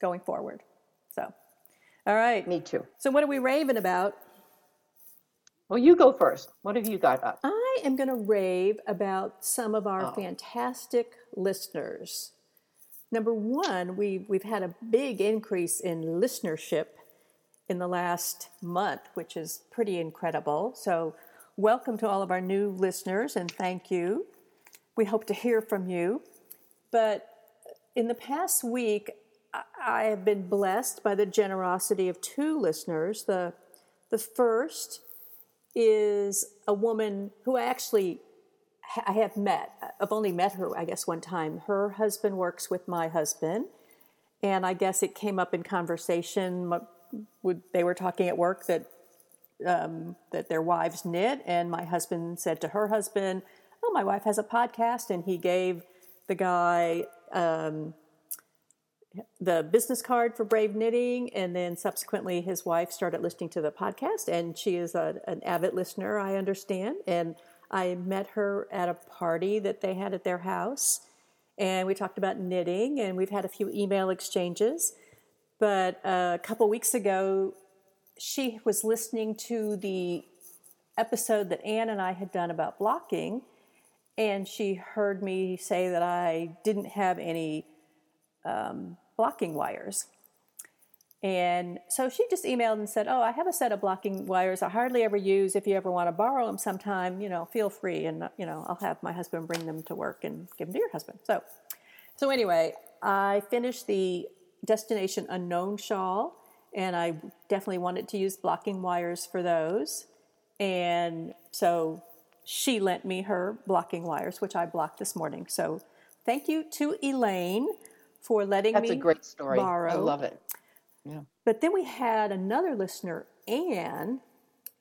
going forward. So, all right. Me too. So what are we raving about? Well, you go first. What have you got up? I am going to rave about some of our Oh. fantastic listeners. Number one, we, we've had a big increase in listenership in the last month, which is pretty incredible. So, welcome to all of our new listeners and thank you. We hope to hear from you. But in the past week, I- have been blessed by the generosity of two listeners. The, the first is a woman who I actually I have met. I've only met her, I guess, one time. Her husband works with my husband, and I guess it came up in conversation. They were talking at work that um, that their wives knit, and my husband said to her husband, "Oh, my wife has a podcast," and he gave the guy. Um, the business card for Brave Knitting, and then subsequently his wife started listening to the podcast, and she is a, an avid listener, I understand. And I met her at a party that they had at their house, and we talked about knitting, and we've had a few email exchanges. But uh, a couple weeks ago, she was listening to the episode that Anne and I had done about blocking, and she heard me say that I didn't have any um, blocking wires. And so she just emailed and said, "Oh, I have a set of blocking wires I hardly ever use. If you ever want to borrow them sometime, you know, feel free, and you know, I'll have my husband bring them to work and give them to your husband." So, so anyway, I finished the Destination Unknown shawl, and I definitely wanted to use blocking wires for those. And so she lent me her blocking wires, which I blocked this morning. So thank you to Elaine for letting me That's me a great story. borrow. I love it. But then we had another listener, Anne,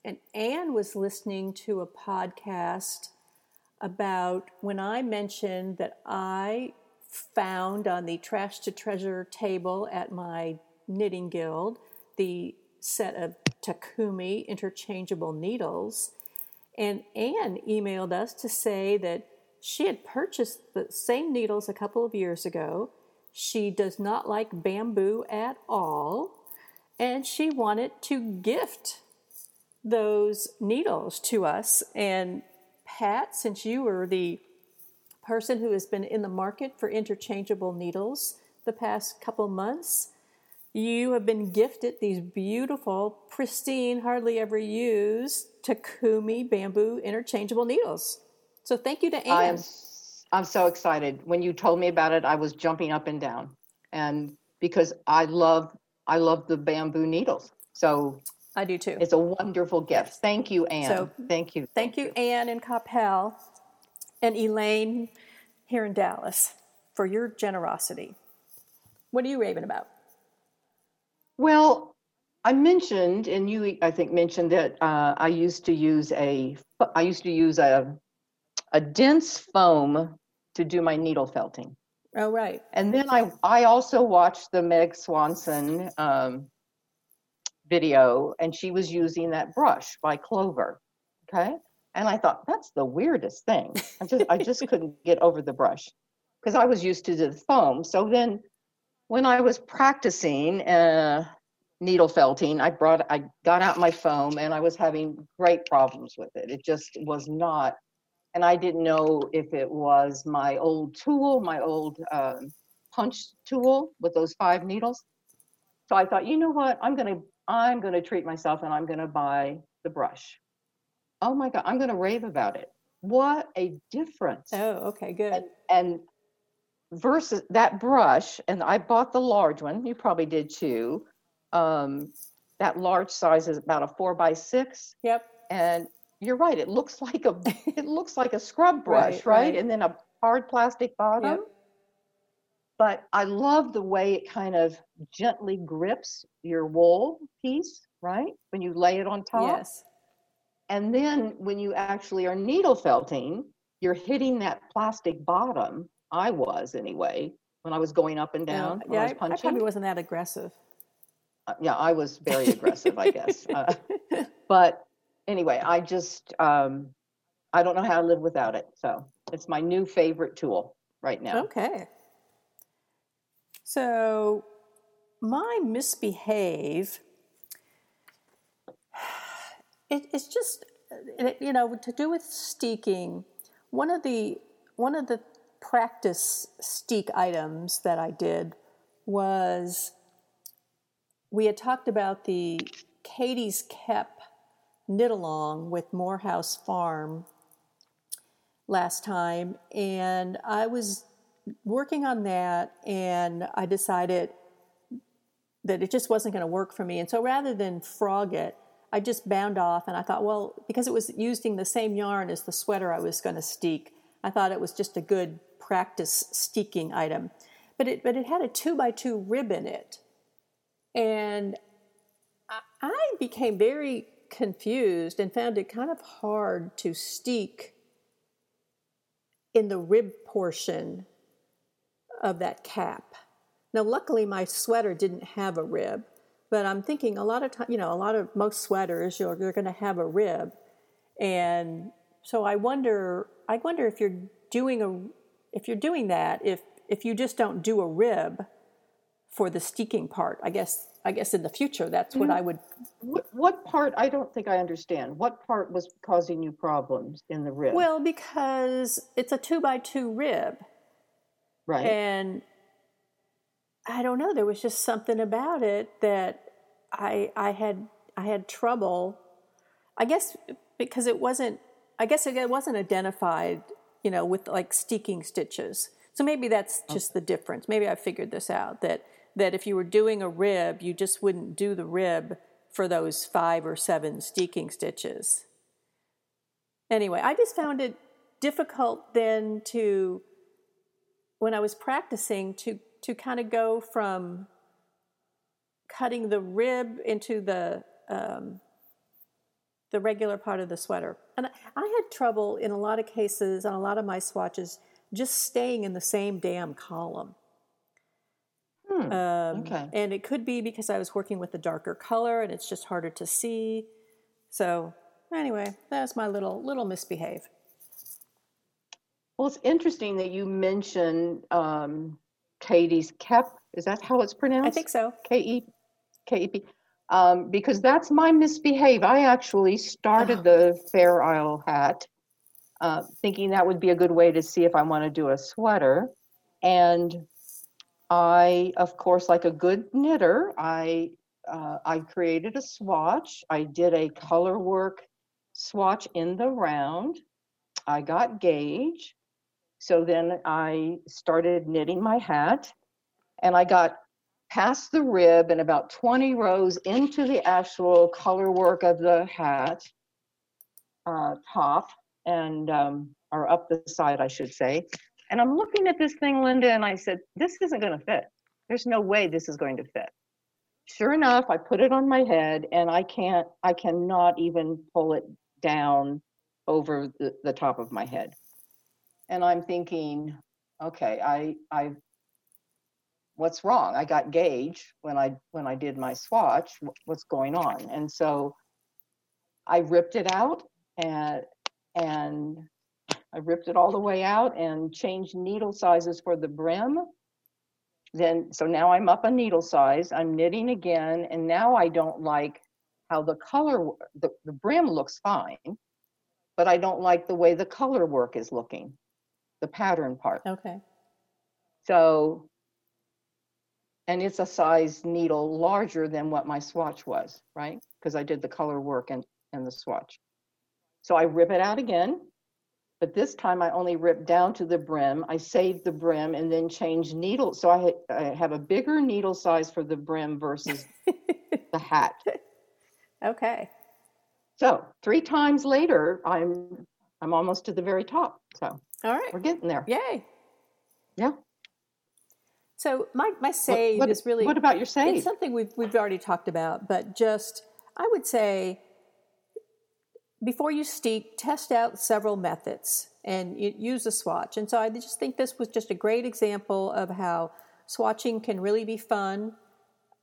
and Anne was listening to a podcast about when I mentioned that I found on the trash to treasure table at my knitting guild the set of Takumi interchangeable needles. And Anne emailed us to say that she had purchased the same needles a couple of years ago. She does not like bamboo at all, and she wanted to gift those needles to us. And Pat, since you were the person who has been in the market for interchangeable needles the past couple months, you have been gifted these beautiful, pristine, hardly ever used Takumi bamboo interchangeable needles. So thank you to Anne. I am so excited. When you told me about it, I was jumping up and down. And because I love I love the bamboo needles. So I do too. It's a wonderful gift. Thank you, Anne. So- Thank you. Thank you, Anne in Capel and Elaine here in Dallas for your generosity. What are you raving about? Well, I mentioned, and you, I think, mentioned that uh, I used to use a, I used to use a, a dense foam to do my needle felting. Oh, right. And then I, I also watched the Meg Swansen um, video, and she was using that brush by Clover. Okay. And I thought, that's the weirdest thing. I just, I just [laughs] couldn't get over the brush because I was used to the foam. So then when I was practicing uh, needle felting, I brought, I got out my foam and I was having great problems with it. It just was not, and I didn't know if it was my old tool, my old um, punch tool with those five needles. So I thought, you know what, I'm gonna, I'm gonna treat myself and I'm gonna buy the brush. Oh my God, I'm gonna rave about it. What a difference Oh, okay, good. and, and versus that brush and i bought the large one you probably did too um, that large size is about a four by six Yep. and you're right it looks like a [laughs] it looks like a scrub brush Right, right, right. and then a hard plastic bottom Yep. but i love the way it kind of gently grips your wool piece right when you lay it on top Yes. and then when you actually are needle felting, you're hitting that plastic bottom. I was anyway, when I was going up and down, when yeah, I I, was I punching. probably wasn't that aggressive. Uh, yeah, I was very [laughs] aggressive, I guess. Uh, [laughs] but anyway, I just, um, I don't know how to live without it. So it's my new favorite tool right now. Okay. So, my misbehave, [sighs] it, it's just, it, you know, to do with steeking. One of the one of the practice steek items that I did was we had talked about the Katie's Kep knit along with Morehouse Farm last time, and I was working on that, and I decided that it just wasn't going to work for me. And so rather than frog it, I just bound off, and I thought, well, because it was using the same yarn as the sweater I was going to steek, I thought it was just a good practice steeking item. But it, but it had a two by two rib in it. And I, I became very confused and found it kind of hard to steek in the rib portion of that cap. Now, luckily, my sweater didn't have a rib, but I'm thinking a lot of time, you know, a lot of most sweaters you're, you're going to have a rib, and so I wonder, I wonder if you're doing a, if you're doing that, if if you just don't do a rib for the steeking part, I guess, I guess in the future that's what mm-hmm. I would. What, what part, I don't think I understand. What part was causing you problems in the rib? Well, because it's a two by two rib, right. and I don't know. There was just something about it that I I had I had trouble. I guess because it wasn't. I guess it wasn't identified. You know, with like steeking stitches. So maybe that's just the difference. Maybe I figured this out that that if you were doing a rib, you just wouldn't do the rib for those five or seven steeking stitches. Anyway, I just found it difficult then to when I was practicing to to kind of go from cutting the rib into the um, the regular part of the sweater, and I, I had trouble in a lot of cases on a lot of my swatches just staying in the same damn column. Hmm, Um, okay. And it could be because I was working with a darker color and it's just harder to see. So anyway, that's my little little misbehave. Well, it's interesting that you mentioned um, Katie's Kep. Is that how it's pronounced? I think so. K E K E P. Um, because that's my misbehave. I actually started Oh. the Fair Isle hat, uh, thinking that would be a good way to see if I want to do a sweater. And I, of course, like a good knitter, I uh, I created a swatch. I did a color work swatch in the round. I got gauge. So then I started knitting my hat and I got past the rib and about 20 rows into the actual color work of the hat uh, top and um, or up the side, I should say. And I'm looking at this thing, Linda, and I said, this isn't going to fit. There's no way this is going to fit. Sure enough, I put it on my head and I can't, I cannot even pull it down over the, the top of my head. And I'm thinking, okay, I, I, what's wrong? I got gauge when I, when I did my swatch, what's going on? And so I ripped it out and, and I ripped it all the way out and changed needle sizes for the brim. Then, so now I'm up a needle size, I'm knitting again, and now I don't like how the color, the, the brim looks fine, but I don't like the way the color work is looking, the pattern part. Okay. So, and it's a size needle larger than what my swatch was, right? Because I did the color work and, and the swatch. So I rip it out again, but this time I only ripped down to the brim. I saved the brim and then changed needle. So I, I have a bigger needle size for the brim versus [laughs] the hat. Okay. So three times later, I'm I'm almost to the very top. So All right. we're getting there. Yay. Yeah. So my, my What- save what, is really what about your save? it's something we've we've already talked about, but just I would say before you steek, test out several methods and use a swatch. And so I just think this was just a great example of how swatching can really be fun.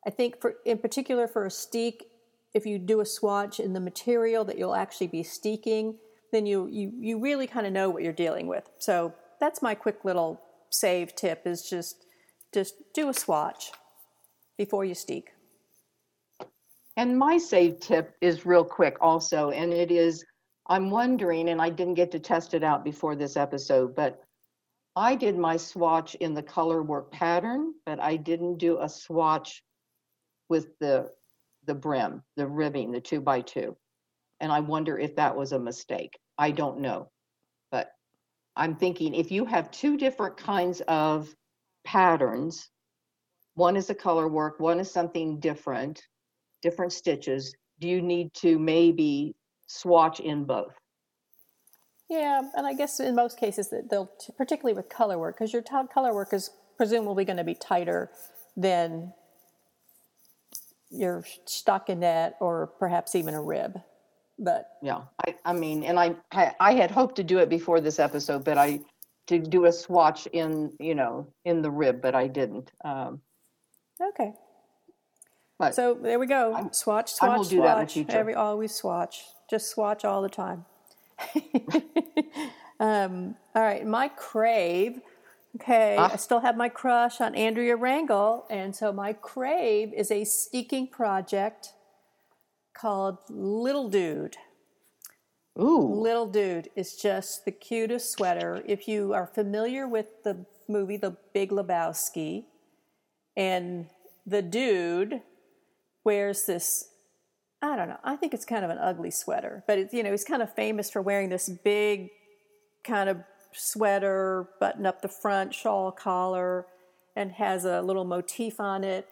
I think for in particular for a steek, if you do a swatch in the material that you'll actually be steeking, then you you you really kind of know what you're dealing with. So that's my quick little save tip is just just do a swatch before you steek. And my save tip is real quick also, and it is I'm wondering, and I didn't get to test it out before this episode, but I did my swatch in the color work pattern, but I didn't do a swatch with the the brim, the ribbing, the two by two. And I wonder if that was a mistake. I don't know. But I'm thinking if you have two different kinds of patterns, one is a color work, one is something different, different stitches, do you need to maybe swatch in both? Yeah, and I guess in most cases that they'll, particularly with color work, because your top color work is presumably going to be tighter than your stockinette or perhaps even a rib. But Yeah, I, I mean, and I, I I had hoped to do it before this episode, but I, to do a swatch in, you know, in the rib, but I didn't. Um, okay, But so there we go. I'm- swatch, I swatch, will do that in the swatch. Every always swatch. Just swatch all the time. [laughs] um, all right, my crave. Okay, I Ah. still have my crush on Andrea Rangel, and so my crave is a steeking project called Little Dude. ooh, Little Dude is just the cutest sweater. If you are familiar with the movie The Big Lebowski, and the dude wears this, I don't know, I think it's kind of an ugly sweater, but it's, you know, he's kind of famous for wearing this big kind of sweater, button up the front, shawl collar, and has a little motif on it.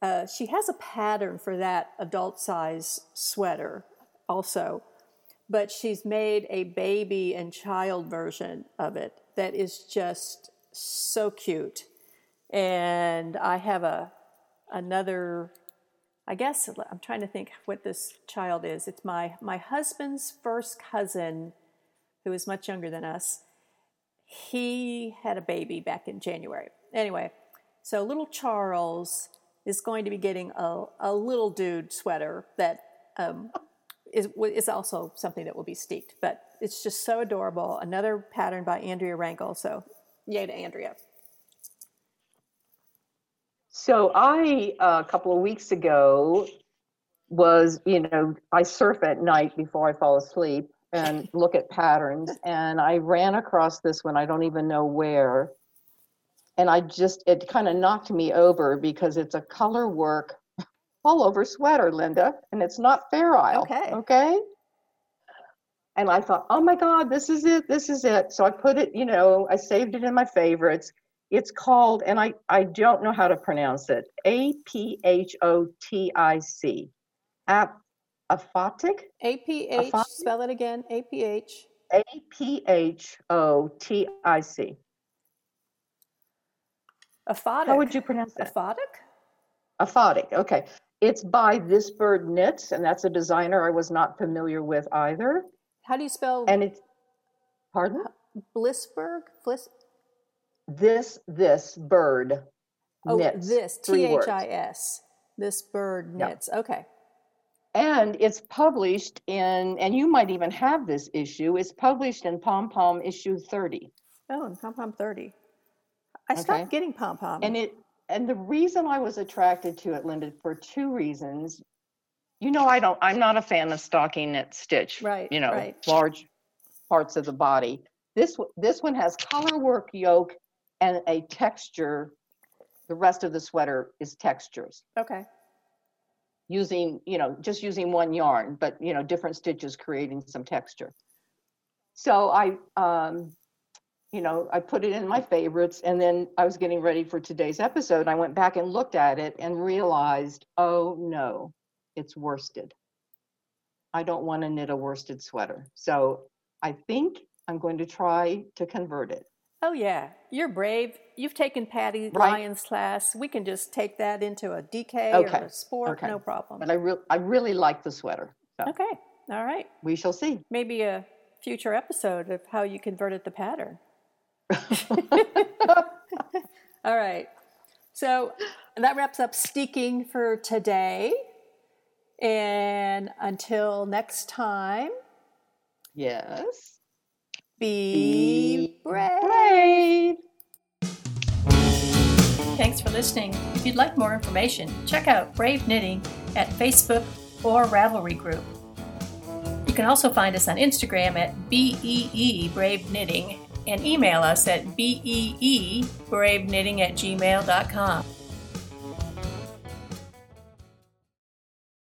Uh, she has a pattern for that adult size sweater also but she's made a baby and child version of it that is just so cute. And I have a another I guess I'm trying to think what this child is. It's my my husband's first cousin who is much younger than us. He had a baby back in January. Anyway, so little Charles is going to be getting a, a little dude sweater that um, is, is also something that will be steeked. But it's just so adorable. Another pattern by Andrea Rangel. So, yay to Andrea. So I, uh, a couple of weeks ago, was, you know, I surf at night before I fall asleep and look at patterns. And I ran across this one, I don't even know where. And I just, it kind of knocked me over because it's a color work all over sweater, Linda, and it's not Fair Isle. Okay. Okay. And I thought, oh my God, this is it, this is it. So I put it, you know, I saved it in my favorites. It's called, and I, I don't know how to pronounce it, A P H O T I C. Ap- aphotic? A P H. Spell it again. A P H. A P H O T I C. Aphotic. How would you pronounce that? Aphotic. Aphotic, okay. It's by This Bird Knits, and that's a designer I was not familiar with either. How do you spell And it's, pardon? Blissberg? Bliss. This, this bird Oh, knits. this T words. I S. This bird knits. Okay. And it's published in, and you might even have this issue, it's published in Pom Pom issue 30. Oh, and pom pom thirty. I Okay. stopped getting pom pom. And it and the reason I was attracted to it, Linda, for two reasons. You know, I don't I'm not a fan of stocking knit stitch. Right, You know, right. large parts of the body. This this one has color work yoke and a texture. The rest of the sweater is textures. okay. using, you know, just using one yarn, but, you know, different stitches creating some texture. So I, um, you know, I put it in my favorites and then I was getting ready for today's episode. I went back and looked at it and realized, oh no, it's worsted. I don't want to knit a worsted sweater. So I think I'm going to try to convert it. Oh yeah, you're brave. You've taken Patty Right. Lyons' class. We can just take that into a DK Okay, or a sport, okay. no problem. But I really, I really like the sweater. So Okay. All right. we shall see. Maybe a future episode of how you converted the pattern. [laughs] [laughs] All right. So that wraps up steeking for today. And until next time, yes. Be brave. brave. Thanks for listening. If you'd like more information, check out Brave Knitting at Facebook or Ravelry Group. You can also find us on Instagram at BEE Brave Knitting and email us at BEE Brave Knitting at gmail.com.